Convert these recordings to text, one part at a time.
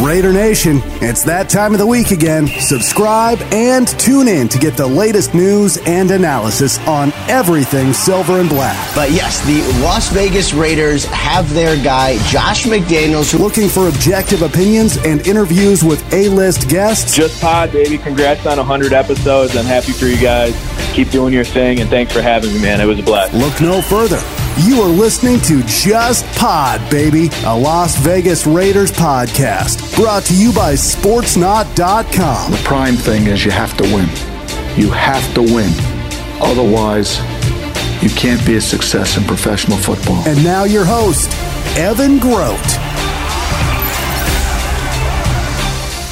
Raider Nation, it's that time of the week again. Subscribe and tune in to get the latest news and analysis on everything silver and black. But yes, the Las Vegas Raiders have their guy, Josh McDaniels. Looking for objective opinions and interviews with A list guests? Just Pod, baby. Congrats on 100 episodes. I'm happy for you guys. Keep doing your thing, and thanks for having me, man. It was a blast. Look no further. You are listening to Just Pod, baby, a Las Vegas Raiders podcast. Brought to you by Sportsnaut.com. The prime thing is you have to win. You have to win. Otherwise, you can't be a success in professional football. And now your host, Evan Grote.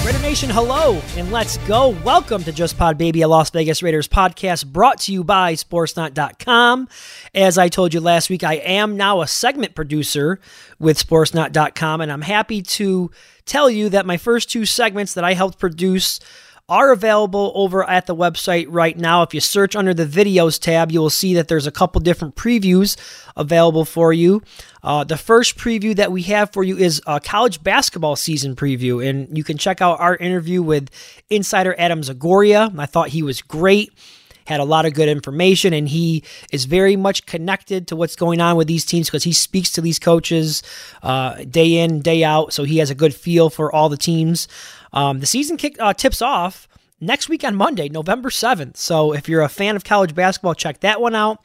Raider Nation, hello and let's go. Welcome to Just Pod Baby, a Las Vegas Raiders podcast brought to you by Sportsnaut.com. As I told you last week, I am now a segment producer with Sportsnaut.com, and I'm happy to tell you that my first two segments that I helped produce are available over at the website right now. If you search under the videos tab, you will see that there's a couple different previews available for you. Uh, the first preview that we have for you is a college basketball season preview, and you can check out our interview with insider Adam Zagoria. I thought he was great had a lot of good information, and he is very much connected to what's going on with these teams because he speaks to these coaches uh, day in, day out. So he has a good feel for all the teams. Um, the season kick uh, tips off next week on Monday, November 7th. So if you're a fan of college basketball, check that one out.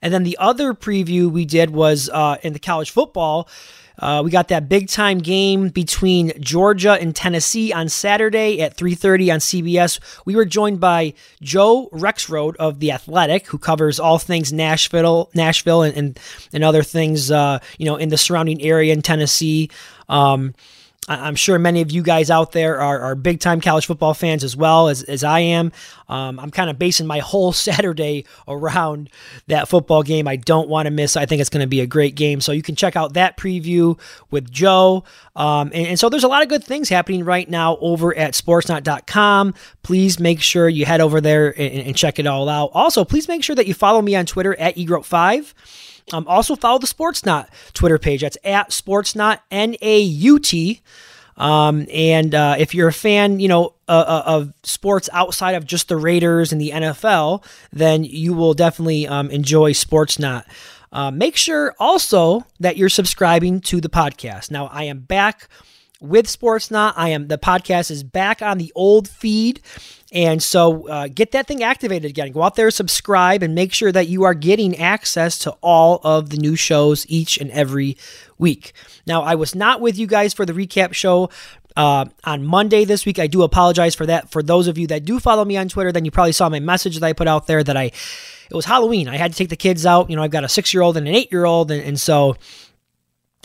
And then the other preview we did was uh, in the college football. Uh, we got that big time game between Georgia and Tennessee on Saturday at 3:30 on CBS. We were joined by Joe Rexrode of the Athletic, who covers all things Nashville, Nashville, and and, and other things, uh, you know, in the surrounding area in Tennessee. Um, I'm sure many of you guys out there are, are big time college football fans as well as, as I am. Um, I'm kind of basing my whole Saturday around that football game. I don't want to miss. I think it's going to be a great game. So you can check out that preview with Joe. Um, and, and, so there's a lot of good things happening right now over at sportsnaut.com. Please make sure you head over there and, and check it all out. Also, please make sure that you follow me on Twitter at eGrote5. Um, also follow the Sports Sportsnaut Twitter page. That's at Sports Sportsnaut N A U T. Um, and uh, if you're a fan, you know, uh, uh, of sports outside of just the Raiders and the NFL, then you will definitely um, enjoy Sportsnaut. Uh, make sure also that you're subscribing to the podcast. Now, I am back with Sports Sportsnaut. I am the podcast is back on the old feed. And so uh, get that thing activated again. Go out there, subscribe, and make sure that you are getting access to all of the new shows each and every week. Now, I was not with you guys for the recap show. Uh, on Monday this week. I do apologize for that. For those of you that do follow me on Twitter, then you probably saw my message that I put out there that I, it was Halloween. I had to take the kids out. You know, I've got a six year old and an eight year old. And, and so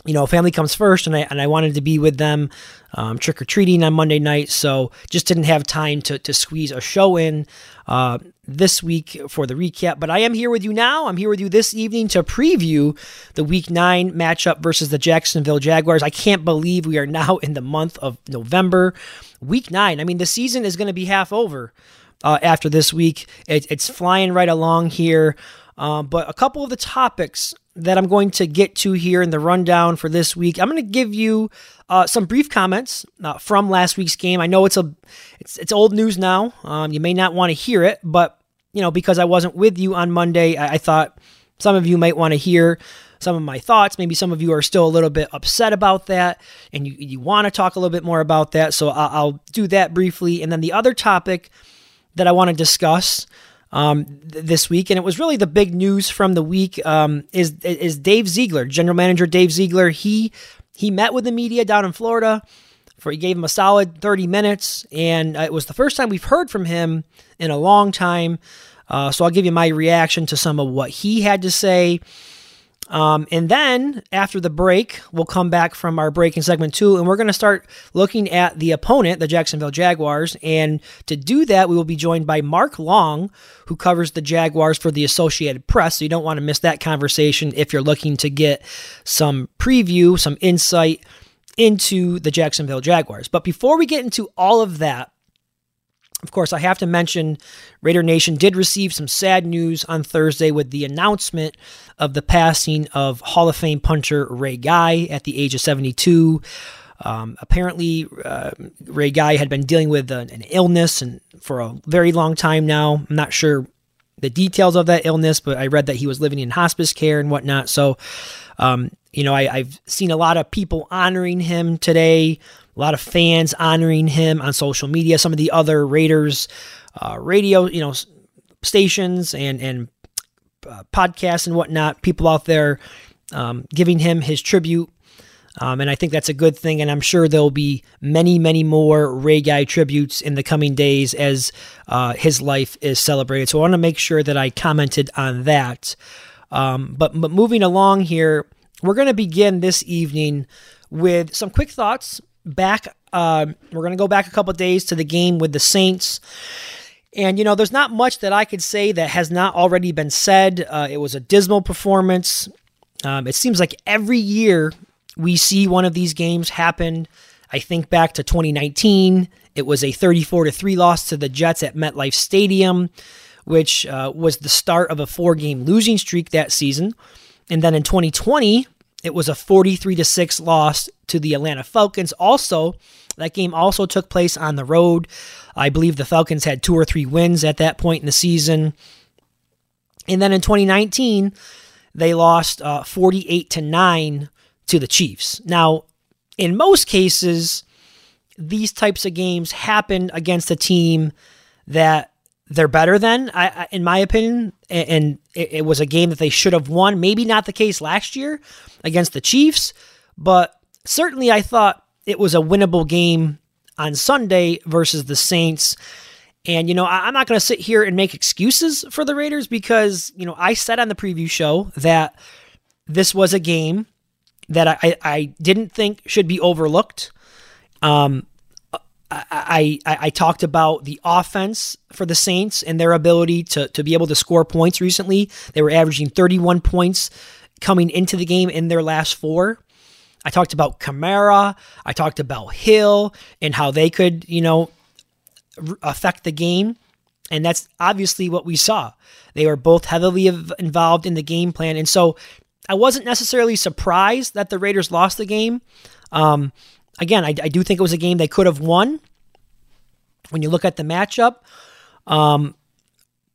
you know, family comes first, and I and I wanted to be with them um, trick or treating on Monday night, so just didn't have time to to squeeze a show in uh, this week for the recap. But I am here with you now. I'm here with you this evening to preview the Week Nine matchup versus the Jacksonville Jaguars. I can't believe we are now in the month of November, Week Nine. I mean, the season is going to be half over uh, after this week. It, it's flying right along here. Uh, but a couple of the topics that I'm going to get to here in the rundown for this week, I'm going to give you uh, some brief comments uh, from last week's game. I know it's a it's it's old news now. Um, you may not want to hear it, but you know because I wasn't with you on Monday, I, I thought some of you might want to hear some of my thoughts. Maybe some of you are still a little bit upset about that, and you you want to talk a little bit more about that. So I'll, I'll do that briefly, and then the other topic that I want to discuss um, th- this week, and it was really the big news from the week. Um, is is Dave Ziegler, general manager Dave Ziegler? He he met with the media down in Florida. For he gave him a solid 30 minutes, and it was the first time we've heard from him in a long time. Uh, so I'll give you my reaction to some of what he had to say. Um, and then after the break, we'll come back from our break in segment two, and we're going to start looking at the opponent, the Jacksonville Jaguars. And to do that, we will be joined by Mark Long, who covers the Jaguars for the Associated Press. So you don't want to miss that conversation if you're looking to get some preview, some insight into the Jacksonville Jaguars. But before we get into all of that, of course, I have to mention Raider Nation did receive some sad news on Thursday with the announcement of the passing of Hall of Fame puncher Ray Guy at the age of 72. Um, apparently, uh, Ray Guy had been dealing with an, an illness and for a very long time now. I'm not sure the details of that illness, but I read that he was living in hospice care and whatnot. So, um, you know, I, have seen a lot of people honoring him today, a lot of fans honoring him on social media. Some of the other Raiders uh, radio, you know, stations and and uh, podcasts and whatnot, people out there um, giving him his tribute. Um, and I think that's a good thing. And I'm sure there'll be many, many more Ray Guy tributes in the coming days as uh, his life is celebrated. So I want to make sure that I commented on that. Um, but, but moving along here, we're going to begin this evening with some quick thoughts back. Uh, we're going to go back a couple days to the game with the Saints. And, you know, there's not much that I could say that has not already been said. Uh, it was a dismal performance. Um, it seems like every year we see one of these games happen. I think back to 2019, it was a 34 to 3 loss to the Jets at MetLife Stadium, which uh, was the start of a four game losing streak that season. And then in 2020, it was a 43 to 6 loss to the Atlanta Falcons. Also, that game also took place on the road. I believe the Falcons had two or three wins at that point in the season. And then in 2019, they lost uh, 48 to 9 to the Chiefs. Now, in most cases, these types of games happen against a team that they're better than, I, I, in my opinion. And, it, it was a game that they should have won. Maybe not the case last year against the Chiefs, but certainly I thought it was a winnable game on Sunday versus the Saints. And, you know, I, I'm not going to sit here and make excuses for the Raiders because, you know, I said on the preview show that this was a game that I, I didn't think should be overlooked. Um, I, I, I talked about the offense for the Saints and their ability to, to be able to score points recently. They were averaging 31 points coming into the game in their last four. I talked about Kamara. I talked about Hill and how they could, you know, affect the game. And that's obviously what we saw. They were both heavily involved in the game plan. And so I wasn't necessarily surprised that the Raiders lost the game. Um, again, I, I, do think it was a game they could have won when you look at the matchup. Um,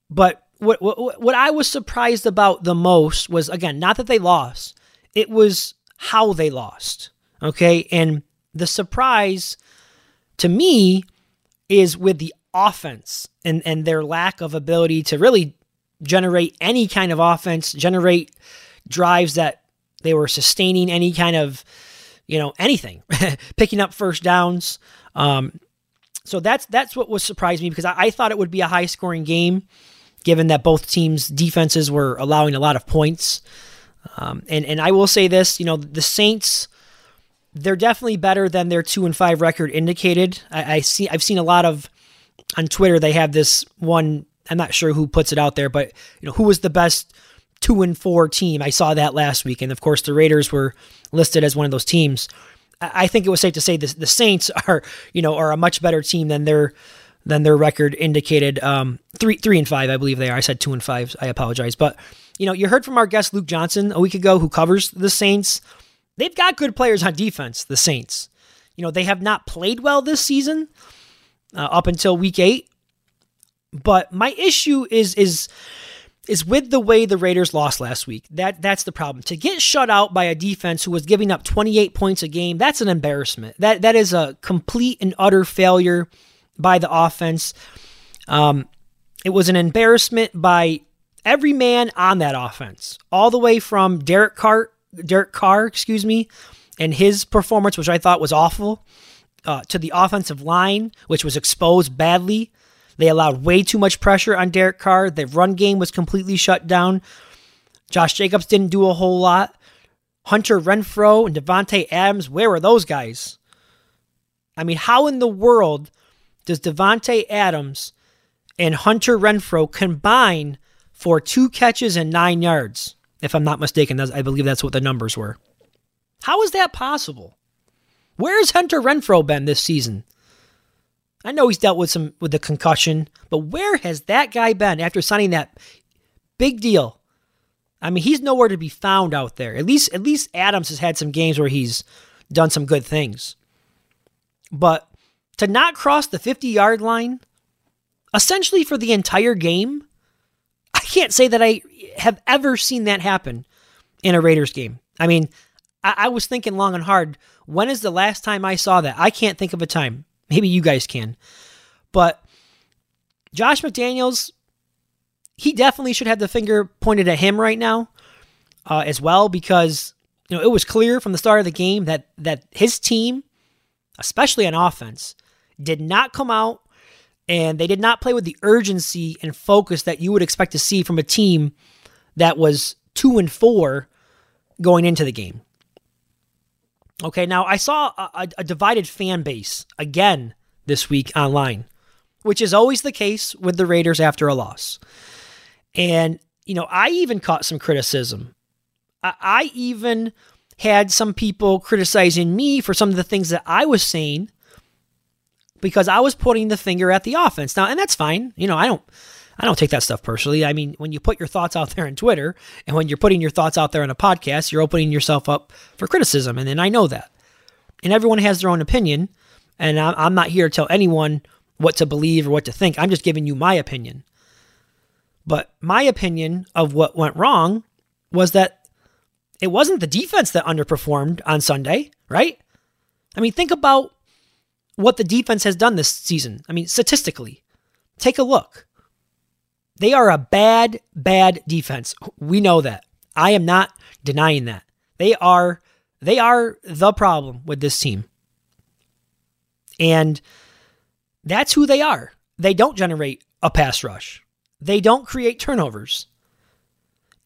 but what, what what I was surprised about the most was again not that they lost, it was how they lost. Okay, and the surprise to me is with the offense and and their lack of ability to really generate any kind of offense, generate drives that they were sustaining any kind of, you know, anything, picking up first downs. Um, so that's that's what was surprised me because I, I thought it would be a high scoring game, given that both teams' defenses were allowing a lot of points. Um, and and I will say this, you know, the Saints, they're definitely better than their two and five record indicated. I, I see I've seen a lot of on Twitter. They have this one. I'm not sure who puts it out there, but you know, who was the best two and four team. I saw that last week, and of course the Raiders were listed as one of those teams. I think it was safe to say the the Saints are you know are a much better team than their than their record indicated. Um, three three and five, I believe they are. I said two and five. I apologize, but you know you heard from our guest Luke Johnson a week ago who covers the Saints. They've got good players on defense. The Saints, you know, they have not played well this season uh, up until week eight. But my issue is is is with the way the Raiders lost last week. That that's the problem. To get shut out by a defense who was giving up 28 points a game, that's an embarrassment. That that is a complete and utter failure by the offense. Um, it was an embarrassment by every man on that offense, all the way from Derek Carr, Derek Carr, excuse me, and his performance, which I thought was awful, uh, to the offensive line, which was exposed badly they allowed way too much pressure on Derek Carr. The run game was completely shut down. Josh Jacobs didn't do a whole lot. Hunter Renfrow and Davante Adams, where were those guys? I mean, how in the world does Davante Adams and Hunter Renfrow combine for two catches and nine yards? If I'm not mistaken, I believe that's what the numbers were. How is that possible? Where's Hunter Renfrow been this season? I know he's dealt with some with the concussion, but where has that guy been after signing that big deal? I mean, he's nowhere to be found out there. At least at least Adams has had some games where he's done some good things. but to not cross the 50 yard line, essentially for the entire game, I can't say that I have ever seen that happen in a Raiders game. I mean, I, I was thinking long and hard. When is the last time I saw that? I can't think of a time. Maybe you guys can. But Josh McDaniels, he definitely should have the finger pointed at him right now uh, as well because you know it was clear from the start of the game that that his team, especially on offense, did not come out and they did not play with the urgency and focus that you would expect to see from a team that was two and four going into the game. Okay, now I saw a, a, divided fan base again this week online, which is always the case with the Raiders after a loss. And, you know, I even caught some criticism. I, I even had some people criticizing me for some of the things that I was saying because I was putting the finger at the offense. Now, and that's fine. You know, I don't I don't take that stuff personally. I mean, when you put your thoughts out there on Twitter and when you're putting your thoughts out there on a podcast, you're opening yourself up for criticism. And then I know that. And everyone has their own opinion. And I'm not here to tell anyone what to believe or what to think. I'm just giving you my opinion. But my opinion of what went wrong was that it wasn't the defense that underperformed on Sunday, right? I mean, think about what the defense has done this season. I mean, statistically, take a look. They are a bad, bad defense. We know that. I am not denying that. They are they are the problem with this team. And that's who they are. They don't generate a pass rush. They don't create turnovers.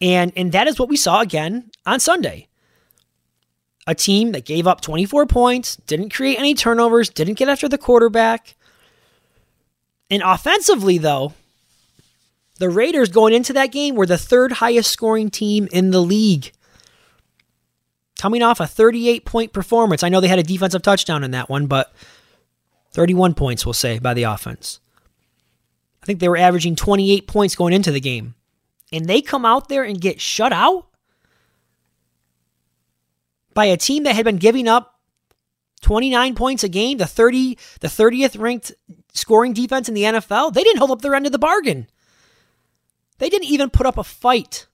And and that is what we saw again on Sunday. A team that gave up 24 points, didn't create any turnovers, didn't get after the quarterback. And offensively though, the Raiders going into that game were the third highest scoring team in the league. Coming off a 38 point performance. I know they had a defensive touchdown in that one, but 31 points, we'll say, by the offense. I think they were averaging 28 points going into the game. And they come out there and get shut out by a team that had been giving up 29 points a game, the 30 the 30th ranked scoring defense in the NFL. They didn't hold up their end of the bargain. They didn't even put up a fight.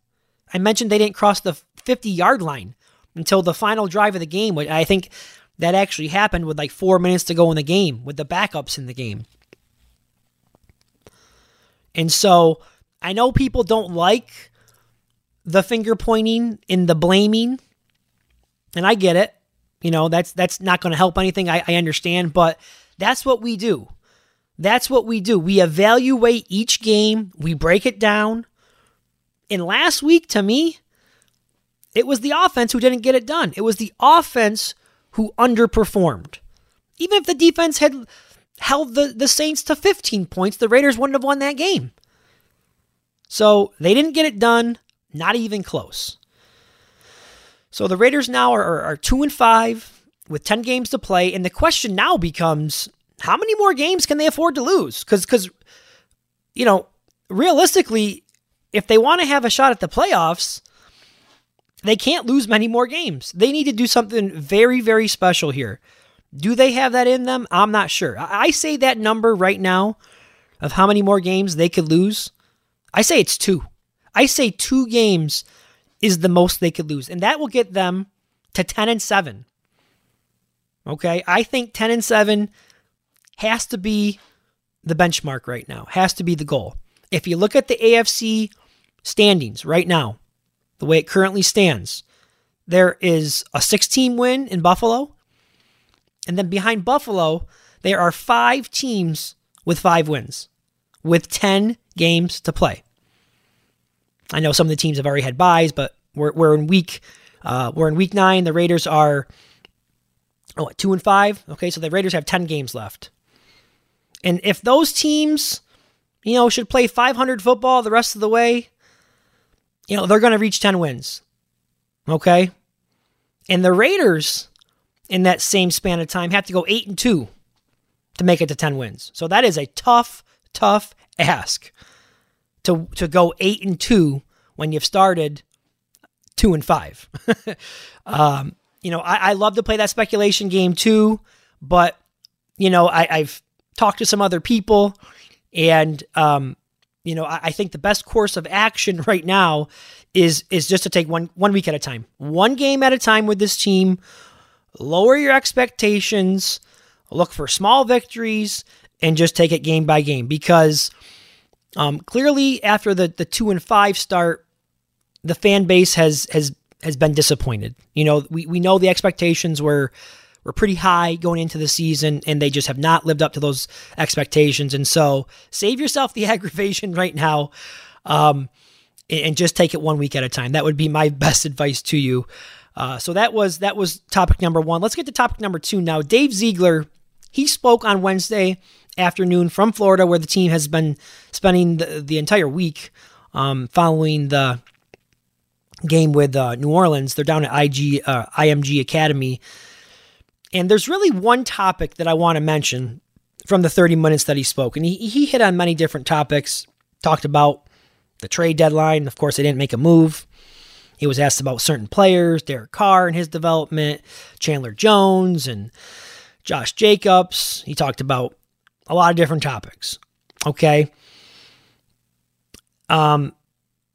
I mentioned they didn't cross the 50 yard line until the final drive of the game. I think that actually happened with like four minutes to go in the game, with the backups in the game. And so I know people don't like the finger pointing and the blaming, and I get it. You know, that's that's not going to help anything. I, I understand, but that's what we do. That's what we do. We evaluate each game, we break it down. And last week, to me, it was the offense who didn't get it done. It was the offense who underperformed. Even if the defense had held the, the Saints to 15 points, the Raiders wouldn't have won that game. So they didn't get it done, not even close. So the Raiders now are, are, are 2 and 5 with 10 games to play. And the question now becomes how many more games can they afford to lose? Because, because, you know, realistically, if they want to have a shot at the playoffs, they can't lose many more games. They need to do something very, very special here. Do they have that in them? I'm not sure. I say that number right now of how many more games they could lose. I say it's two. I say two games is the most they could lose, and that will get them to 10 and 7. Okay? I think 10 and 7 has to be the benchmark right now, has to be the goal. If you look at the AFC standings right now, the way it currently stands, there is a 16 win in Buffalo. And then behind Buffalo, there are five teams with five wins, with 10 games to play. I know some of the teams have already had buys, but we're, we're in week uh, we're in week nine. The Raiders are oh, two and five. Okay, so the Raiders have 10 games left. And if those teams, you know, should play 500 football the rest of the way, you know, they're going to reach 10 wins. Okay? And the Raiders in that same span of time have to go 8 and 2 to make it to 10 wins. So that is a tough tough ask to to go 8 and 2 when you've started 2 and 5. um, you know, I, I love to play that speculation game too, but you know, I, have talked to some other people, and um, you know, I, I think the best course of action right now is is just to take one one week at a time, one game at a time with this team. Lower your expectations, look for small victories, and just take it game by game because um, clearly after the the two and five start, the fan base has has has been disappointed. You know, we, we know the expectations were were pretty high going into the season, and they just have not lived up to those expectations. And so, save yourself the aggravation right now, um, and just take it one week at a time. That would be my best advice to you. Uh, so that was that was topic number one. Let's get to topic number two now. Dave Ziegler, he spoke on Wednesday afternoon from Florida, where the team has been spending the, the entire week um, following the game with uh, New Orleans. They're down at IG uh, IMG Academy, and there's really one topic that I want to mention from the 30 minutes that he spoke, and he he hit on many different topics. Talked about the trade deadline. Of course, they didn't make a move. He was asked about certain players, Derek Carr and his development, Chandler Jones and Josh Jacobs. He talked about a lot of different topics. Okay. Um,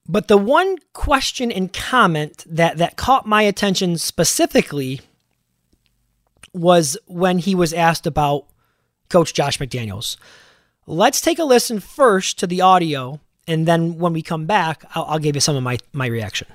but the one question and comment that that caught my attention specifically was when he was asked about Coach Josh McDaniels. Let's take a listen first to the audio, and then when we come back, I'll, I'll give you some of my my reaction.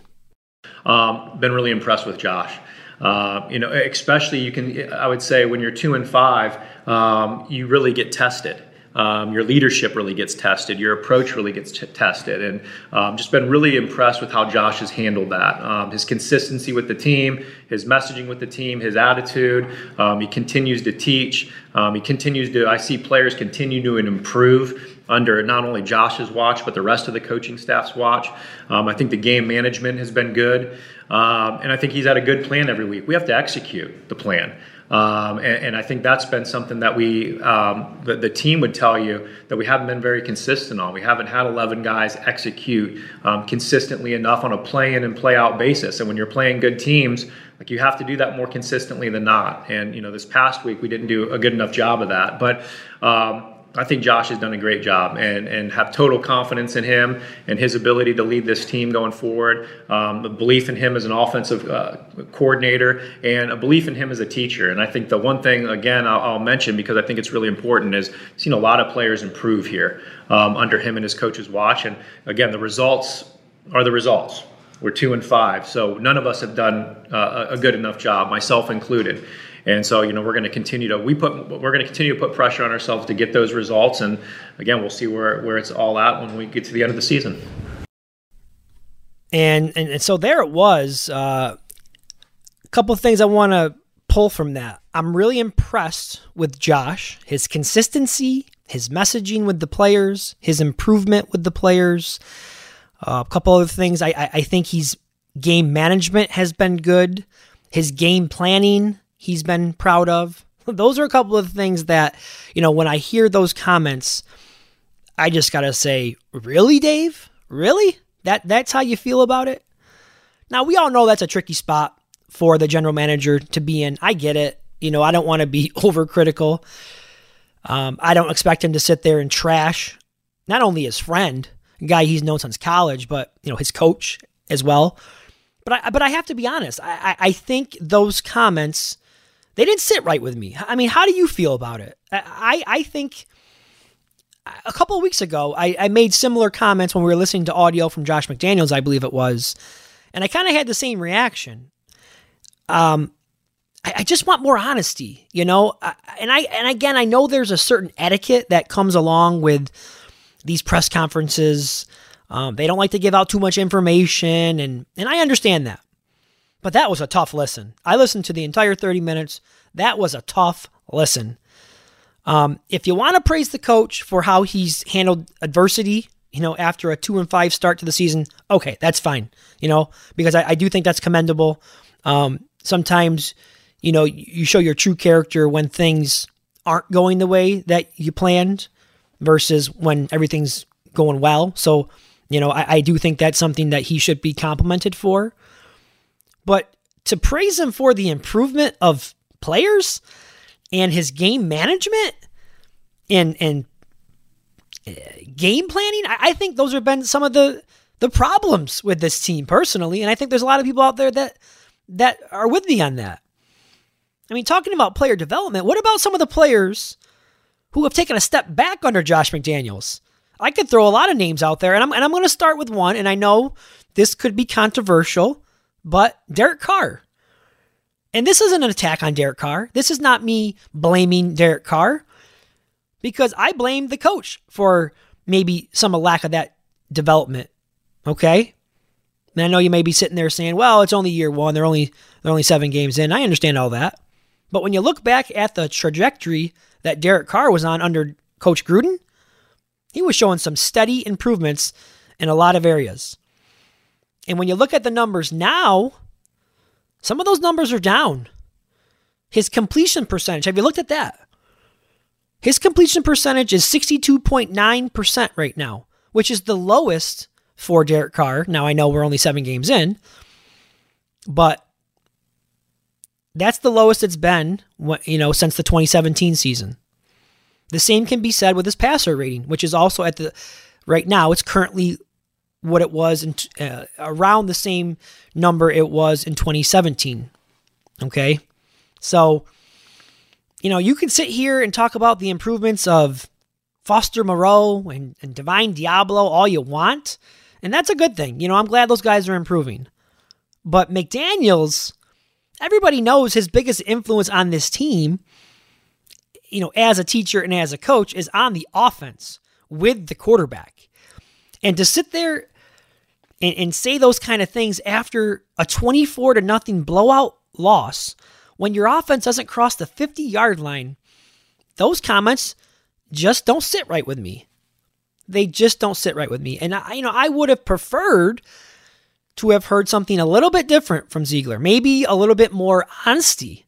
Um, been really impressed with Josh. Uh, you know, especially you can. I would say when you're two and five, um, you really get tested um, your leadership really gets tested, your approach really gets t- tested, and um, just been really impressed with how Josh has handled that. Um, his consistency with the team, his messaging with the team, his attitude. Um, he continues to teach. Um, he continues to. I see players continue to improve under not only Josh's watch but the rest of the coaching staff's watch. Um, I think the game management has been good, and I think he's had a good plan every week. We have to execute the plan. Um, and, and, I think that's been something that we, um, the, the, team would tell you that we haven't been very consistent on. We haven't had 11 guys execute um, consistently enough on a play in and play out basis. And when you're playing good teams, like you have to do that more consistently than not. And you know, this past week we didn't do a good enough job of that. But um, I think Josh has done a great job and, and have total confidence in him and his ability to lead this team going forward. Um, a belief in him as an offensive uh, coordinator and a belief in him as a teacher. And I think the one thing, again, I'll, I'll mention because I think it's really important is seen a lot of players improve here um, under him and his coach's watch. And again, the results are the results. We're two and five, so none of us have done uh, a good enough job, myself included. And so, you know, we're going to continue to we put we're going to continue to put pressure on ourselves to get those results. And again, we'll see where where it's all at when we get to the end of the season. And and, and so there it was. Uh, a couple of things I want to pull from that. I'm really impressed with Josh, his consistency, his messaging with the players, his improvement with the players. Uh, a couple other things. I, I I think he's game management has been good. His game planning he's been proud of. Those are a couple of things that, you know, when I hear those comments, I just got to say, "Really, Dave? Really? That that's how you feel about it?" Now, we all know that's a tricky spot for the general manager to be in. I get it. You know, I don't want to be overcritical. Um, I don't expect him to sit there and trash not only his friend, a guy he's known since college, but you know his coach as well. But I, but I have to be honest. I, I think those comments they didn't sit right with me. I mean, how do you feel about it? I, I think a couple of weeks ago, I, I made similar comments when we were listening to audio from Josh McDaniels, I believe it was, and I kind of had the same reaction. Um, I, I, just want more honesty, you know. And I and again, I know there's a certain etiquette that comes along with these press conferences. Um, they don't like to give out too much information, and and I understand that. But that was a tough listen. I listened to the entire 30 minutes. That was a tough listen. Um, if you want to praise the coach for how he's handled adversity, you know, after a two and five start to the season, okay, that's fine. You know, because I, I do think that's commendable. Um, sometimes, you know, you show your true character when things aren't going the way that you planned versus when everything's going well. So, you know, I, I do think that's something that he should be complimented for. But to praise him for the improvement of players, and his game management and and uh, game planning, I, I think those have been some of the the problems with this team personally, and I think there's a lot of people out there that that are with me on that. I mean, talking about player development, what about some of the players who have taken a step back under Josh McDaniels? I could throw a lot of names out there, and I'm and I'm going to start with one, and I know this could be controversial, but Derek Carr. And this isn't an attack on Derek Carr. This is not me blaming Derek Carr because I blame the coach for maybe some lack of that development. Okay? And I know you may be sitting there saying, "Well, it's only year 1. They're only they're only 7 games in." I understand all that. But when you look back at the trajectory that Derek Carr was on under coach Gruden, he was showing some steady improvements in a lot of areas. And when you look at the numbers now, some of those numbers are down. His completion percentage, have you looked at that? His completion percentage is 62.9% right now, which is the lowest for Derek Carr. Now, I know we're only seven games in, but that's the lowest it's been, you know, since the 2017 season. The same can be said with his passer rating, which is also at the right now. It's currently what it was in uh, around the same number it was in 2017. Okay, so you know you can sit here and talk about the improvements of Foster Moreau and, and Divine Deablo all you want, and that's a good thing. You know I'm glad those guys are improving, but McDaniel's everybody knows his biggest influence on this team, you know, as a teacher and as a coach, is on the offense with the quarterback. And to sit there and, and say those kind of things after a 24 to nothing blowout loss when your offense doesn't cross the 50 yard line, those comments just don't sit right with me. They just don't sit right with me. And I, you know, I would have preferred to have heard something a little bit different from Ziegler, maybe a little bit more honesty.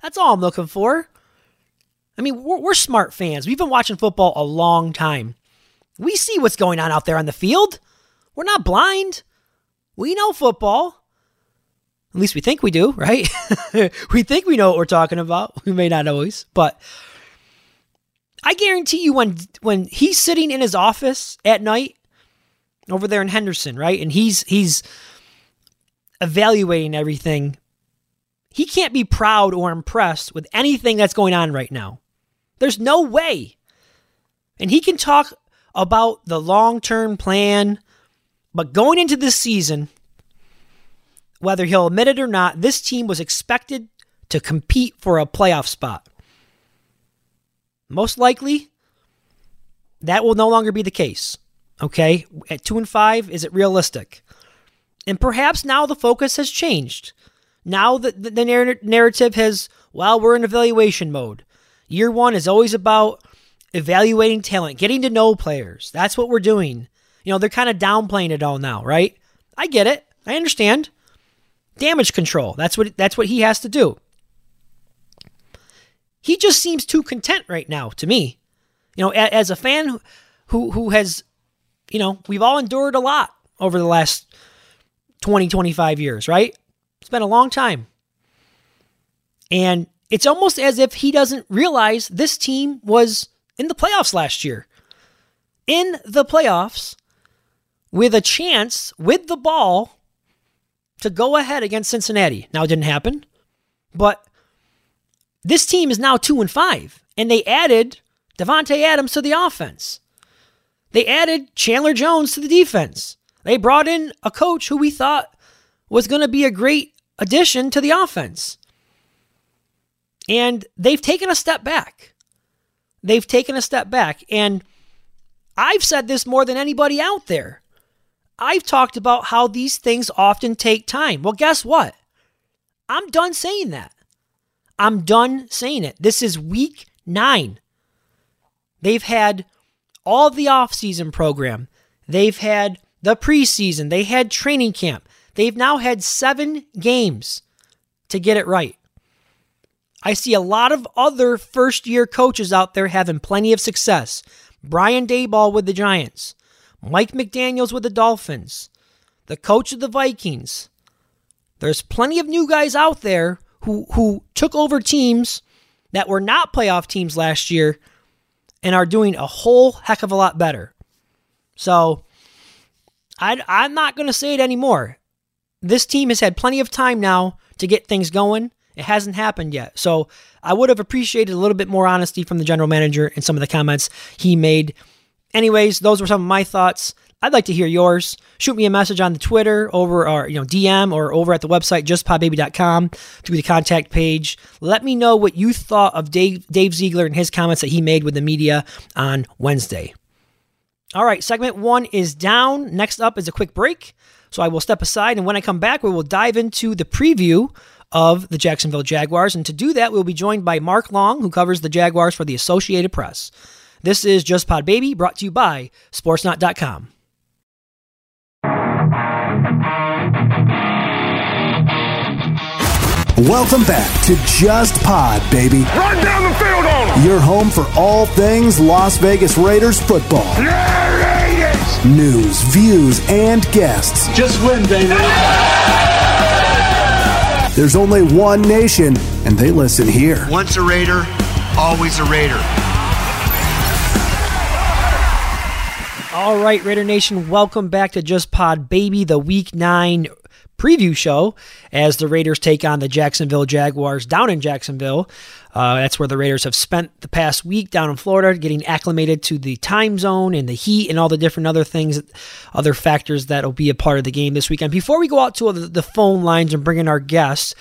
That's all I'm looking for. I mean, we're, we're smart fans. We've been watching football a long time. We see what's going on out there on the field. We're not blind. We know football. At least we think we do, right? we think we know what we're talking about. We may not always, but I guarantee you when when he's sitting in his office at night over there in Henderson, right? And he's he's evaluating everything. He can't be proud or impressed with anything that's going on right now. There's no way. And he can talk about the long-term plan, but going into this season, whether he'll admit it or not, this team was expected to compete for a playoff spot. Most likely, that will no longer be the case. Okay, at two and five, is it realistic? And perhaps now the focus has changed. Now that the narrative has, well, we're in evaluation mode. Year one is always about evaluating talent, getting to know players. That's what we're doing. You know, they're kind of downplaying it all now, right? I get it. I understand. Damage control. That's what that's what he has to do. He just seems too content right now to me. You know, as a fan who who has you know, we've all endured a lot over the last 20 25 years, right? It's been a long time. And it's almost as if he doesn't realize this team was in the playoffs last year. In the playoffs, with a chance with the ball to go ahead against Cincinnati. Now it didn't happen, but this team is now 2 and 5 and they added Davante Adams to the offense. They added Chandler Jones to the defense. They brought in a coach who we thought was going to be a great addition to the offense. And they've taken a step back. They've taken a step back. And I've said this more than anybody out there. I've talked about how these things often take time. Well, guess what? I'm done saying that. I'm done saying it. This is week nine. They've had all the offseason program, they've had the preseason, they had training camp. They've now had seven games to get it right. I see a lot of other first year coaches out there having plenty of success. Brian Daboll with the Giants, Mike McDaniels with the Dolphins, the coach of the Vikings. There's plenty of new guys out there who who took over teams that were not playoff teams last year and are doing a whole heck of a lot better. So I, I'm not going to say it anymore. This team has had plenty of time now to get things going. It hasn't happened yet. So I would have appreciated a little bit more honesty from the general manager in some of the comments he made. Anyways, those were some of my thoughts. I'd like to hear yours. Shoot me a message on the Twitter over or you know DM or over at the website justpodbaby.com through the contact page. Let me know what you thought of Dave Dave Ziegler and his comments that he made with the media on Wednesday. All right, segment 1 is down. Next up is a quick break. So I will step aside and when I come back we will dive into the preview of the Jacksonville Jaguars and to do that we'll be joined by Mark Long who covers the Jaguars for the Associated Press. This is Just Pod Baby brought to you by sportsnaut.com. Welcome back to Just Pod, baby. Run down the field on them. Your home for all things Las Vegas Raiders football. Yeah, Raiders. News, views, and guests. Just win, baby. There's only one nation, and they listen here. Once a Raider, always a Raider. All right, Raider Nation, welcome back to Just Pod Baby, the Week 9 preview show as the Raiders take on the Jacksonville Jaguars down in Jacksonville. Uh, that's where the Raiders have spent the past week down in Florida, getting acclimated to the time zone and the heat and all the different other things, other factors that will be a part of the game this weekend. Before we go out to the phone lines and bring in our guests,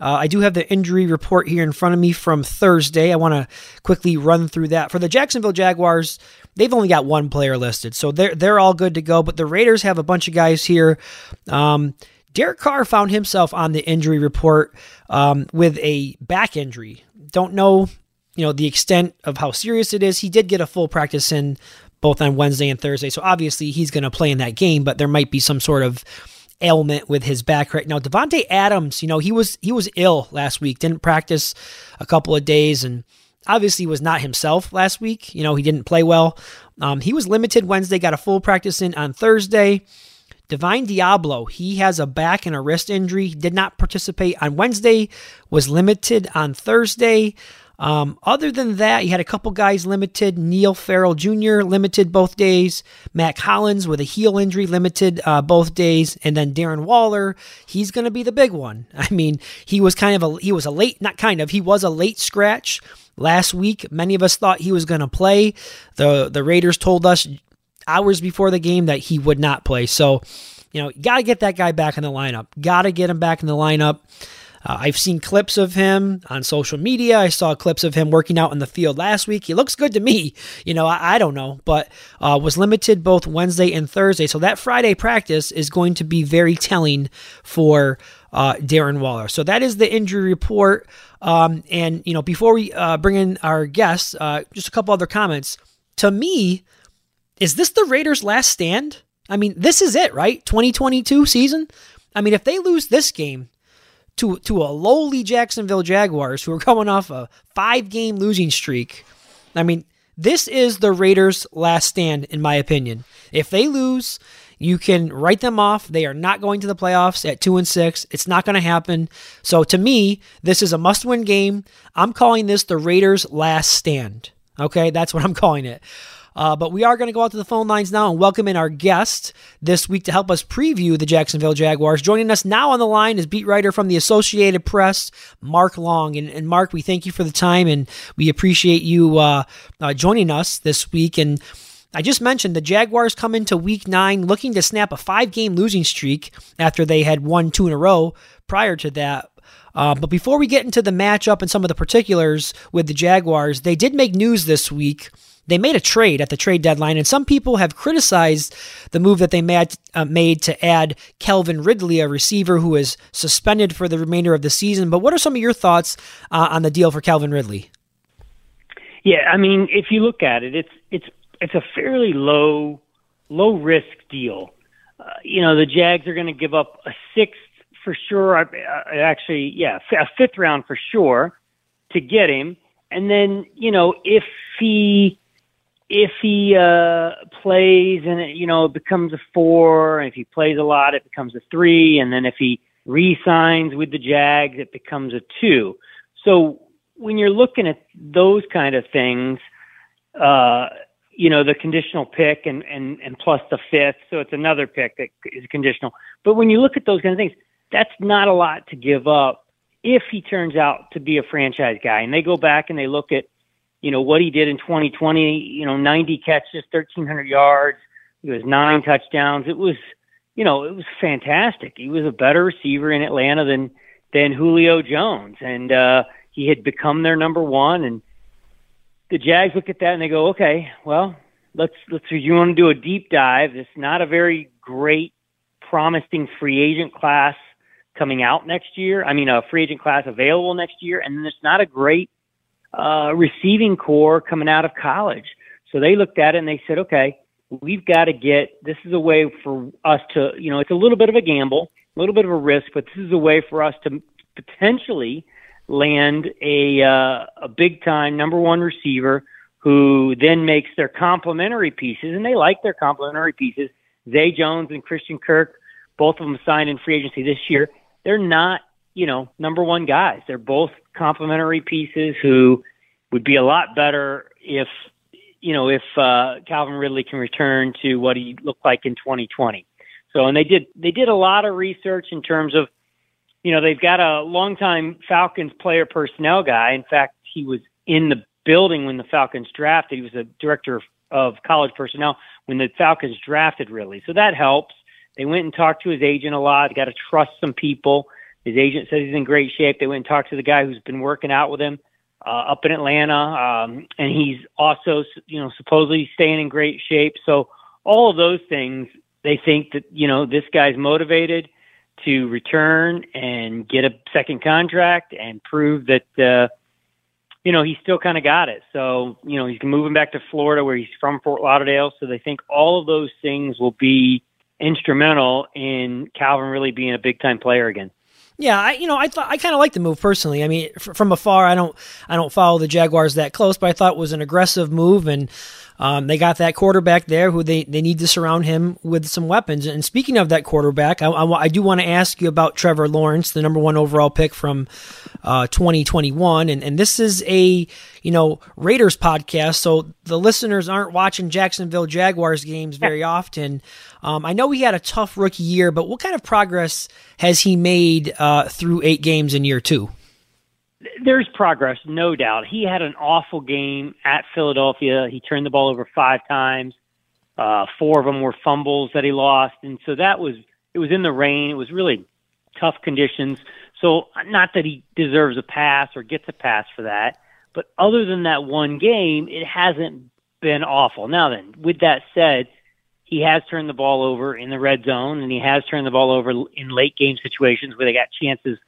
uh, I do have the injury report here in front of me from Thursday. I want to quickly run through that. For the Jacksonville Jaguars, they've only got one player listed, so they're they're all good to go. But the Raiders have a bunch of guys here. Um, Derek Carr found himself on the injury report um, with a back injury. Don't know, you know, the extent of how serious it is. He did get a full practice in both on Wednesday and Thursday, so obviously he's going to play in that game. But there might be some sort of ailment with his back right now. Davante Adams, you know, he was he was ill last week, didn't practice a couple of days, and obviously was not himself last week. You know, he didn't play well. Um, he was limited Wednesday, got a full practice in on Thursday. Divine Deablo, he has a back and a wrist injury. He did not participate on Wednesday, was limited on Thursday. Um, other than that, he had a couple guys limited. Neil Farrell Jr. limited both days. Mack Hollins with a heel injury limited uh, both days, and then Darren Waller, he's going to be the big one. I mean, he was kind of a he was a late, not kind of, he was a late scratch last week. Many of us thought he was going to play. the The Raiders told us hours before the game that he would not play. So, you know, got to get that guy back in the lineup. Got to get him back in the lineup. Uh, I've seen clips of him on social media. I saw clips of him working out in the field last week. He looks good to me. You know, I, I don't know, but uh, was limited both Wednesday and Thursday. So that Friday practice is going to be very telling for uh, Darren Waller. So that is the injury report. Um, and, you know, before we uh, bring in our guests, uh, just a couple other comments. To me, is this the Raiders' last stand? I mean, this is it, right? 2022 season. I mean, if they lose this game to to a lowly Jacksonville Jaguars who are coming off a five game losing streak, I mean, this is the Raiders' last stand, in my opinion. If they lose, you can write them off. They are not going to the playoffs at two and six. It's not going to happen. So to me, this is a must-win game. I'm calling this the Raiders' last stand. Okay, that's what I'm calling it. Uh, but we are going to go out to the phone lines now and welcome in our guest this week to help us preview the Jacksonville Jaguars. Joining us now on the line is beat writer from the Associated Press, Mark Long. And, and Mark, we thank you for the time and we appreciate you uh, uh, joining us this week. And I just mentioned the Jaguars come into week nine looking to snap a five game losing streak after they had won two in a row prior to that. Uh, but before we get into the matchup and some of the particulars with the Jaguars, they did make news this week they made a trade at the trade deadline, and some people have criticized the move that they made, uh, made to add Calvin Ridley, a receiver who is suspended for the remainder of the season. But what are some of your thoughts uh, on the deal for Calvin Ridley? Yeah, I mean, if you look at it, it's it's a fairly low low risk deal. Uh, you know, the Jags are going to give up a sixth for sure. I, I actually, yeah, a fifth round for sure to get him. And then, you know, if he if he uh, plays and it, you know it becomes a four, and if he plays a lot, it becomes a three, and then if he re-signs with the Jags, it becomes a two. So when you're looking at those kind of things, uh, you know, the conditional pick and, and, and plus the fifth, so it's another pick that is conditional. But when you look at those kind of things, that's not a lot to give up if he turns out to be a franchise guy. And they go back and they look at, you know, what he did in 2020, you know, 90 catches, 1,300 yards. He was nine touchdowns. It was, you know, it was fantastic. He was a better receiver in Atlanta than, than Julio Jones. And, uh, he had become their number one. And the Jags look at that and they go, okay, well, let's, let's, you want to do a deep dive. It's not a very great, promising free agent class coming out next year. I mean, a free agent class available next year. And it's not a great, uh, receiving corps coming out of college. So they looked at it and they said, okay, we've got to get, this is a way for us to, you know, it's a little bit of a gamble, a little bit of a risk, but this is a way for us to potentially land a uh, a big time number one receiver who then makes their complementary pieces, and they like their complementary pieces. Zay Jones and Christian Kirk, both of them signed in free agency this year. They're not, you know, number one guys. They're both complementary pieces who would be a lot better if, you know, if uh, Calvin Ridley can return to what he looked like in 2020. So, and they did they did a lot of research in terms of you know, they've got a longtime Falcons player personnel guy. In fact, he was in the building when the Falcons drafted. He was a director of college personnel when the Falcons drafted Ridley. So that helps. They went and talked to his agent a lot. Got to trust some people. His agent says he's in great shape. They went and talked to the guy who's been working out with him uh, up in Atlanta, um, and he's also, you know, supposedly staying in great shape. So all of those things, they think that you know this guy's motivated to return and get a second contract and prove that uh, you know he's still kind of got it. So you know he's moving back to Florida where he's from Fort Lauderdale. So they think all of those things will be instrumental in Calvin Ridley being a big time player again. Yeah, I you know I thought I kind of like the move personally. I mean, from afar, I don't I don't follow the Jaguars that close, but I thought it was an aggressive move, and um, they got that quarterback there who they, they need to surround him with some weapons. And speaking of that quarterback, I, I, I do want to ask you about Trevor Lawrence, the number one overall pick from uh, 2021. And, and this is a, you know, Raiders podcast. So the listeners aren't watching Jacksonville Jaguars games very often. Um, I know he had a tough rookie year, but what kind of progress has he made uh, through eight games in year two? there's progress, no doubt. He had an awful game at Philadelphia. He turned the ball over five times. Uh, four of them were fumbles that he lost, and so that was it was in the rain. It was really tough conditions. So not that he deserves a pass or gets a pass for that, but other than that one game, it hasn't been awful. Now then, with that said, he has turned the ball over in the red zone, and he has turned the ball over in late game situations where they got chances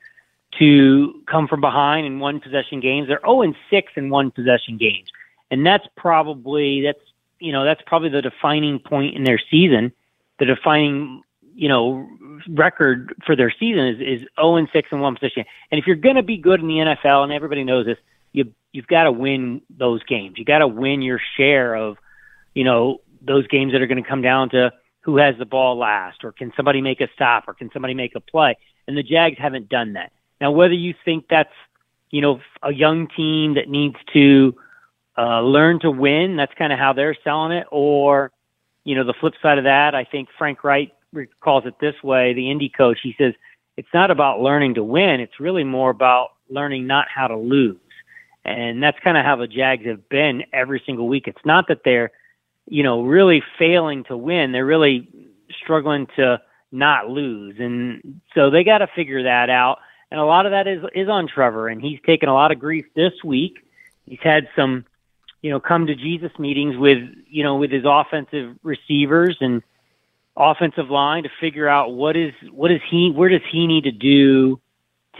to come from behind in one possession games. They're 0 and 6 in one possession games. And that's probably that's you know, that's probably the defining point in their season. The defining, you know, record for their season is, is 0 and 6 in one possession. And if you're going to be good in the NFL and everybody knows this, you you've got to win those games. You got to win your share of, you know, those games that are going to come down to who has the ball last or can somebody make a stop or can somebody make a play. And the Jags haven't done that. Now, whether you think that's, you know, a young team that needs to uh, learn to win, that's kind of how they're selling it, or, you know, the flip side of that, I think Frank Reich calls it this way, the Indy coach, he says, it's not about learning to win. It's really more about learning not how to lose. And that's kind of how the Jags have been every single week. It's not that they're, you know, really failing to win. They're really struggling to not lose. And so they got to figure that out and a lot of that is is on Trevor, and he's taken a lot of grief this week. He's had some, you know, come to Jesus meetings with you know with his offensive receivers and offensive line to figure out what is what is he where does he need to do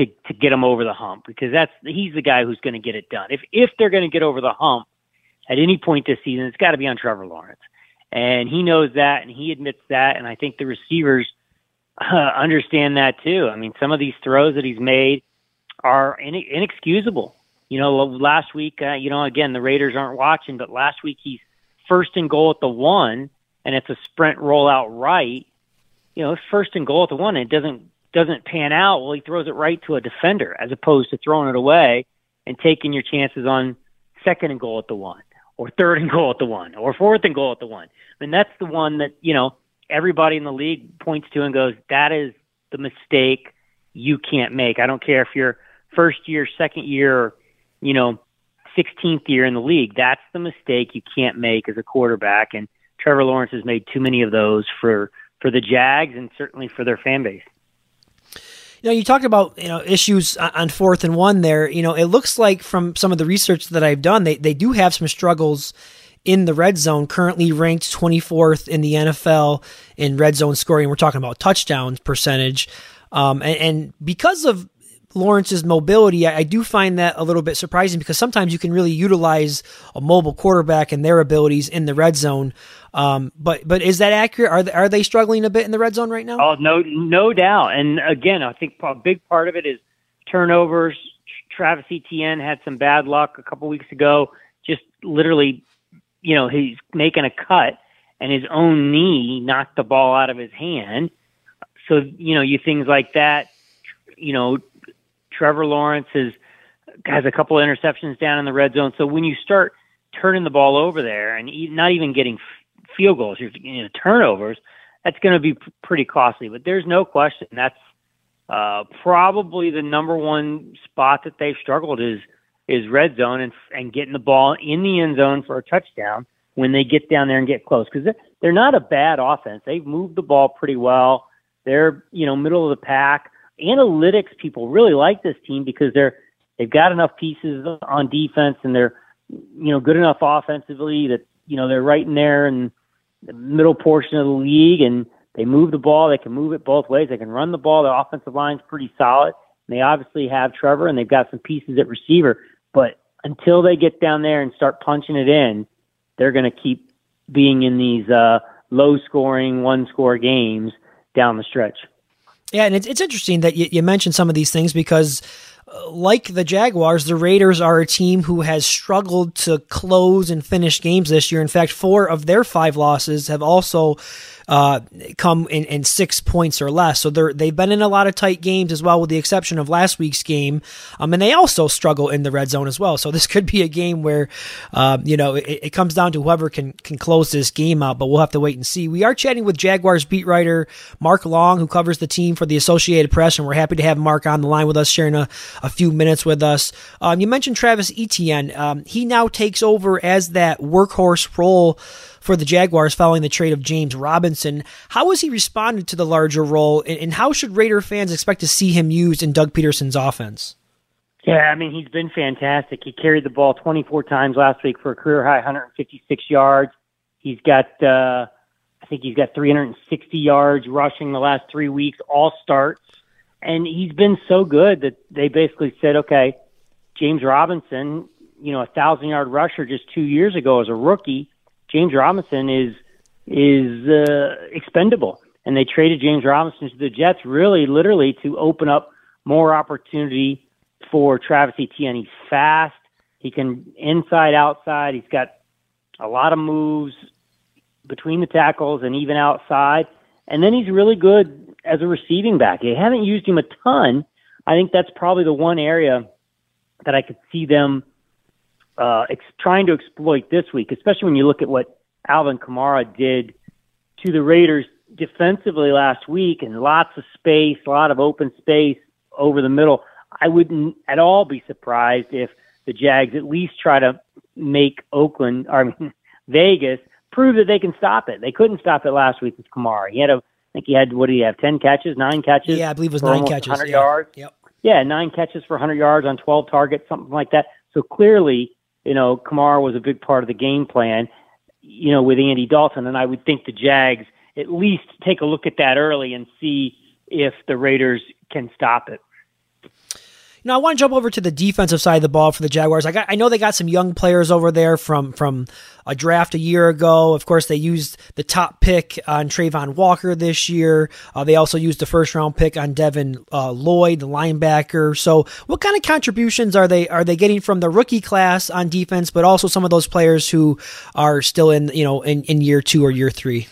to to get him over the hump because that's he's the guy who's going to get it done. If if they're going to get over the hump at any point this season, it's got to be on Trevor Lawrence, and he knows that and he admits that, and I think the receivers uh, understand that too. I mean, some of these throws that he's made are in- inexcusable. You know, last week, uh, you know, again, the Raiders aren't watching, but last week he's first and goal at the one, and it's a sprint rollout right. You know, first and goal at the one, and it doesn't doesn't pan out. Well, he throws it right to a defender as opposed to throwing it away, and taking your chances on second and goal at the one, or third and goal at the one, or fourth and goal at the one. I mean, that's the one that you know everybody in the league points to and goes, "That is the mistake you can't make." I don't care if you're first year, second year, you know, 16th year in the league. That's the mistake you can't make as a quarterback. And Trevor Lawrence has made too many of those for for the Jags and certainly for their fan base. You know, you talked about you know issues on fourth and one there. You know, it looks like from some of the research that I've done, they they do have some struggles in the red zone. Currently ranked 24th in the NFL in red zone scoring. We're talking about touchdowns percentage, um, and, and because of Lawrence's mobility, I, I, do find that a little bit surprising because sometimes you can really utilize a mobile quarterback and their abilities in the red zone. Um, but but is that accurate? Are they, are they struggling a bit in the red zone right now? Oh no, no doubt. And again, I think a big part of it is turnovers. Travis Etienne had some bad luck a couple weeks ago. Just literally, you know, he's making a cut and his own knee knocked the ball out of his hand. So you know, you things like that. You know, Trevor Lawrence is, has a couple of interceptions down in the red zone. So when you start turning the ball over there and not even getting field goals, you're you know, turnovers, that's going to be pretty costly. But there's no question that's uh, probably the number one spot that they've struggled is is red zone and and getting the ball in the end zone for a touchdown when they get down there and get close because they're, they're not a bad offense. They've moved the ball pretty well. They're you know middle of the pack analytics people really like this team because they're they've got enough pieces on defense and they're you know good enough offensively that you know they're right in there in the middle portion of the league and they move the ball. They can move it both ways. They can run the ball. Their offensive line's pretty solid. And they obviously have Trevor and they've got some pieces at receiver. But until they get down there and start punching it in, they're going to keep being in these uh, low scoring, one score games down the stretch. Yeah, and it's, it's interesting that you, you mentioned some of these things because uh, like the Jaguars, the Raiders are a team who has struggled to close and finish games this year. In fact, four of their five losses have also uh, come in, in six points or less. So they're, they've been in a lot of tight games as well, with the exception of last week's game. Um, and they also struggle in the red zone as well. So this could be a game where, uh, you know, it, it, comes down to whoever can, can close this game out, but we'll have to wait and see. We are chatting with Jaguars beat writer Mark Long, who covers the team for the Associated Press, and we're happy to have Mark on the line with us, sharing a, a few minutes with us. Um, you mentioned Travis Etienne. Um, he now takes over as that workhorse role for the Jaguars following the trade of James Robinson. How has he responded to the larger role, and how should Raider fans expect to see him used in Doug Pederson's offense? Yeah, I mean, he's been fantastic. He carried the ball 24 times last week for a career high 156 yards. He's got, uh, I think he's got 360 yards rushing the last three weeks, all starts. And he's been so good that they basically said, okay, James Robinson, you know, a thousand yard rusher just two years ago as a rookie, James Robinson is is uh, expendable, and they traded James Robinson to the Jets really, literally, to open up more opportunity for Travis Etienne. He's fast. He can inside, outside. He's got a lot of moves between the tackles and even outside. And then he's really good as a receiving back. They haven't used him a ton. I think that's probably the one area that I could see them uh, ex- trying to exploit this week, especially when you look at what Alvin Kamara did to the Raiders defensively last week and lots of space, a lot of open space over the middle. I wouldn't at all be surprised if the Jags at least try to make Oakland, or I mean, Vegas, prove that they can stop it. They couldn't stop it last week with Kamara. He had a, I think he had, what did he have, 10 catches, nine catches? Yeah, I believe it was nine catches. 100 yeah. yards. Yep. Yeah, nine catches for 100 yards on 12 targets, something like that. So clearly, you know, Kamara was a big part of the game plan, you know, with Andy Dalton. And I would think the Jags at least take a look at that early and see if the Raiders can stop it. You know, I want to jump over to the defensive side of the ball for the Jaguars. I got, I know they got some young players over there from from a draft a year ago. Of course, they used the top pick on Travon Walker this year. Uh, they also used the first round pick on Devin uh, Lloyd, the linebacker. So, what kind of contributions are they are they getting from the rookie class on defense, but also some of those players who are still in you know in, in year two or year three?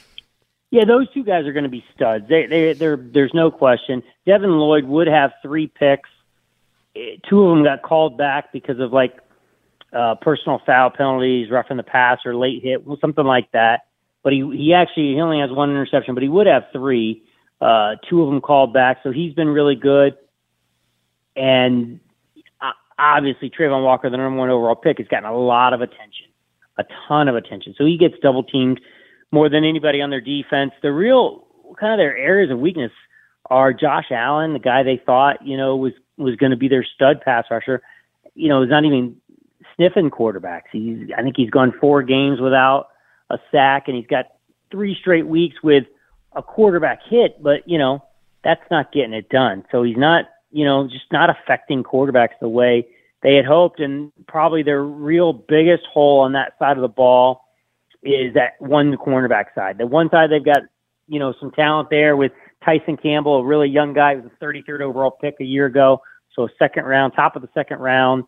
Yeah, those two guys are going to be studs. They, they, there's no question. Devin Lloyd would have three picks two of them got called back because of like uh, personal foul penalties, roughing the pass, or late hit, something like that. But he he actually he only has one interception, but he would have three. Uh, two of them called back, so he's been really good. And uh, obviously, Travon Walker, the number one overall pick, has gotten a lot of attention, a ton of attention. So he gets double teamed more than anybody on their defense. The real kind of their areas of weakness are Josh Allen, the guy they thought you know was was going to be their stud pass rusher. You know, is not even sniffing quarterbacks. He's I think he's gone four games without a sack, and he's got three straight weeks with a quarterback hit. But you know, that's not getting it done. So he's not you know just not affecting quarterbacks the way they had hoped. And probably their real biggest hole on that side of the ball is that one cornerback side. The one side they've got you know some talent there with Tyson Campbell, a really young guy, was a 33rd overall pick a year ago, so second round, top of the second round,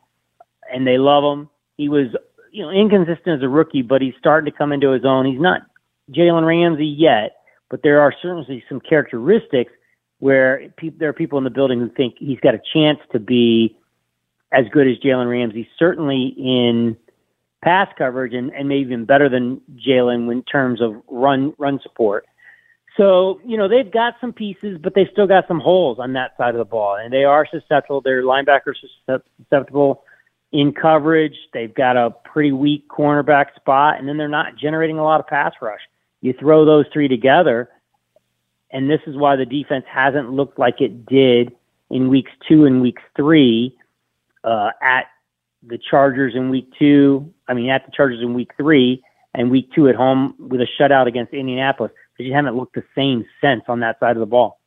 and they love him. He was, you know, inconsistent as a rookie, but he's starting to come into his own. He's not Jalen Ramsey yet, but there are certainly some characteristics where pe- there are people in the building who think he's got a chance to be as good as Jalen Ramsey, certainly in pass coverage and, and maybe even better than Jalen in terms of run run support. So, you know, they've got some pieces, but they still got some holes on that side of the ball. And they are susceptible. Their linebackers are susceptible in coverage. They've got a pretty weak cornerback spot, and then they're not generating a lot of pass rush. You throw those three together, and this is why the defense hasn't looked like it did in weeks two and weeks three uh, at the Chargers in week two. I mean, at the Chargers in week three, and week two at home with a shutout against Indianapolis because you haven't looked the same since on that side of the ball.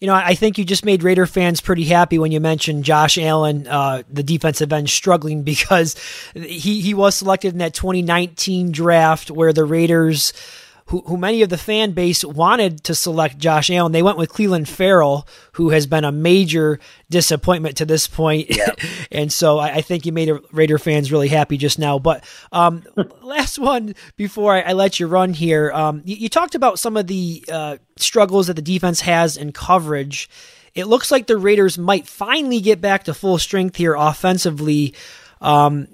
You know, I think you just made Raider fans pretty happy when you mentioned Josh Allen, uh, the defensive end, struggling because he, he was selected in that 2019 draft where the Raiders who, who many of the fan base wanted to select Josh Allen. They went with Clelin Ferrell, who has been a major disappointment to this point. Yep. and so I, I, think you made Raider fans really happy just now. But um, last one before I, I, let you run here. Um, you, you, talked about some of the uh, struggles that the defense has in coverage. It looks like the Raiders might finally get back to full strength here offensively. Um,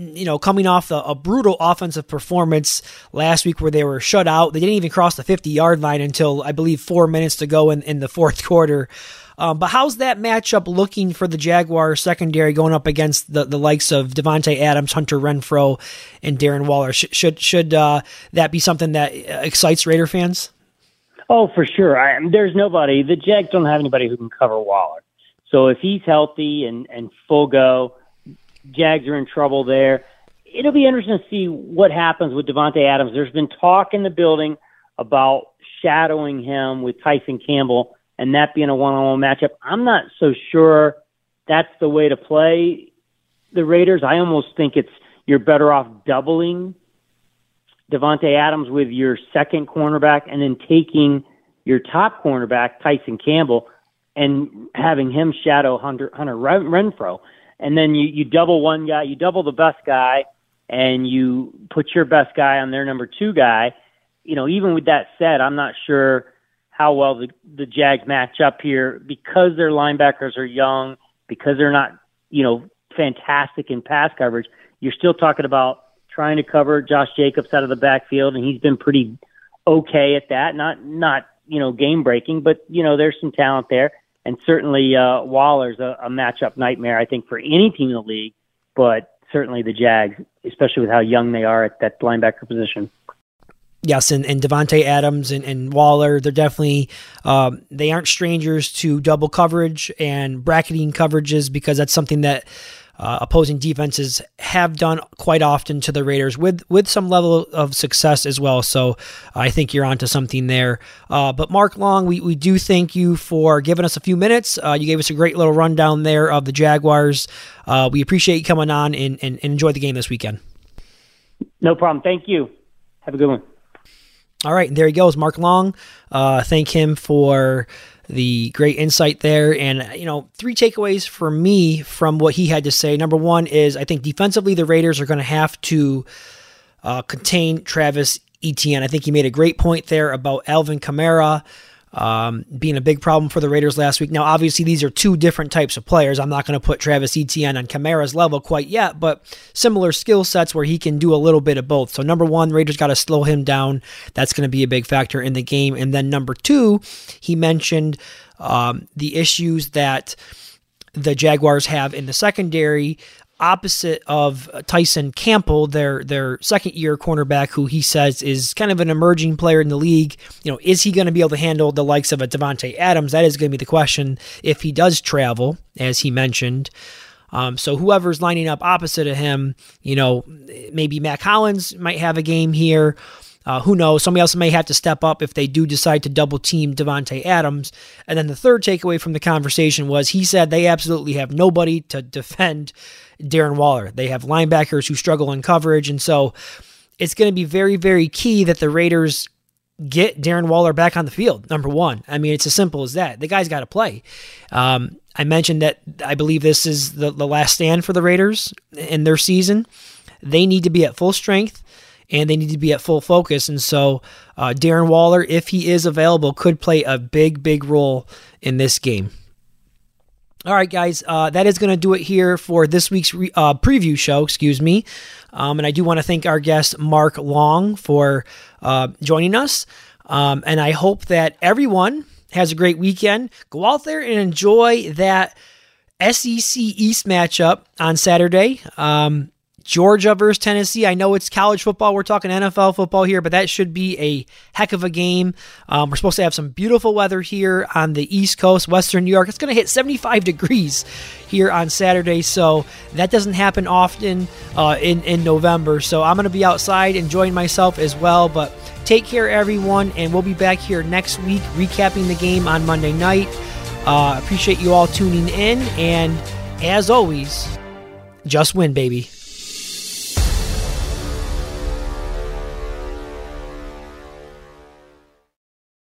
you know, coming off a, a, brutal offensive performance last week where they were shut out. They didn't even cross the 50 yard line until I believe four minutes to go in, in the fourth quarter. Um, but how's that matchup looking for the Jaguars secondary going up against the, the likes of Davante Adams, Hunter Renfrow, and Darren Waller? Should should, should uh, that be something that excites Raider fans? Oh, for sure. I, there's nobody. The Jags don't have anybody who can cover Waller. So if he's healthy and, and full go, Jags are in trouble there. It'll be interesting to see what happens with Davante Adams. There's been talk in the building about shadowing him with Tyson Campbell and that being a one-on-one matchup. I'm not so sure that's the way to play the Raiders. I almost think it's you're better off doubling Davante Adams with your second cornerback and then taking your top cornerback Tyson Campbell and having him shadow Hunter, Hunter Renfrow and then you you double one guy, you double the best guy, and you put your best guy on their number two guy. You know, even with that said, I'm not sure how well the the Jags match up here because their linebackers are young, because they're not you know fantastic in pass coverage. You're still talking about trying to cover Josh Jacobs out of the backfield, and he's been pretty okay at that. Not not you know game breaking, but you know there's some talent there and certainly uh, Waller's a, a matchup nightmare, I think, for any team in the league, but certainly the Jags, especially with how young they are at that linebacker position. Yes, and, and Adams and, and Waller, they're definitely um, they aren't strangers to double coverage and bracketing coverages because that's something that uh, opposing defenses have done quite often to the Raiders with with some level of success as well. So I think you're onto something there. Uh, but Mark Long, we, we do thank you for giving us a few minutes. Uh, you gave us a great little rundown there of the Jaguars. Uh, we appreciate you coming on and, and, and enjoy the game this weekend. No problem. Thank you. Have a good one. All right, there he goes, Mark Long. Uh, thank him for the great insight there. And, you know, three takeaways for me from what he had to say. Number one is I think defensively, the Raiders are going to have to uh, contain Travis Etienne. I think he made a great point there about Alvin Kamara. Um, being a big problem for the Raiders last week. Now, obviously, these are two different types of players. I'm not going to put Travis Etienne on Kamara's level quite yet, but similar skill sets where he can do a little bit of both. So, number one, Raiders got to slow him down. That's going to be a big factor in the game. And then number two, he mentioned um, the issues that the Jaguars have in the secondary opposite of Tyson Campbell, their their second year cornerback, who he says is kind of an emerging player in the league. You know, is he going to be able to handle the likes of a Davante Adams? That is going to be the question if he does travel, as he mentioned. Um, so whoever's lining up opposite of him, you know, maybe Mack Hollins might have a game here. Uh, who knows? Somebody else may have to step up if they do decide to double team Davante Adams. And then the third takeaway from the conversation was he said they absolutely have nobody to defend Darren Waller. They have linebackers who struggle in coverage, and so it's going to be very, very key that the Raiders get Darren Waller back on the field. Number one, I mean, it's as simple as that. The guy's got to play. Um, I mentioned that I believe this is the, the last stand for the Raiders in their season. They need to be at full strength and they need to be at full focus. And so, uh, Darren Waller, if he is available, could play a big, big role in this game. All right, guys, uh, that is going to do it here for this week's re- uh, preview show. Excuse me, um, and I do want to thank our guest Mark Long for uh, joining us. Um, and I hope that everyone has a great weekend. Go out there and enjoy that SEC East matchup on Saturday. Um, Georgia versus Tennessee. I know it's college football. We're talking NFL football here, but that should be a heck of a game. Um, we're supposed to have some beautiful weather here on the East Coast, Western New York. It's going to hit 75 degrees here on Saturday, so that doesn't happen often uh, in in November. So I'm going to be outside enjoying myself as well. But take care, everyone, and we'll be back here next week recapping the game on Monday night. Uh, appreciate you all tuning in, and as always, just win, baby.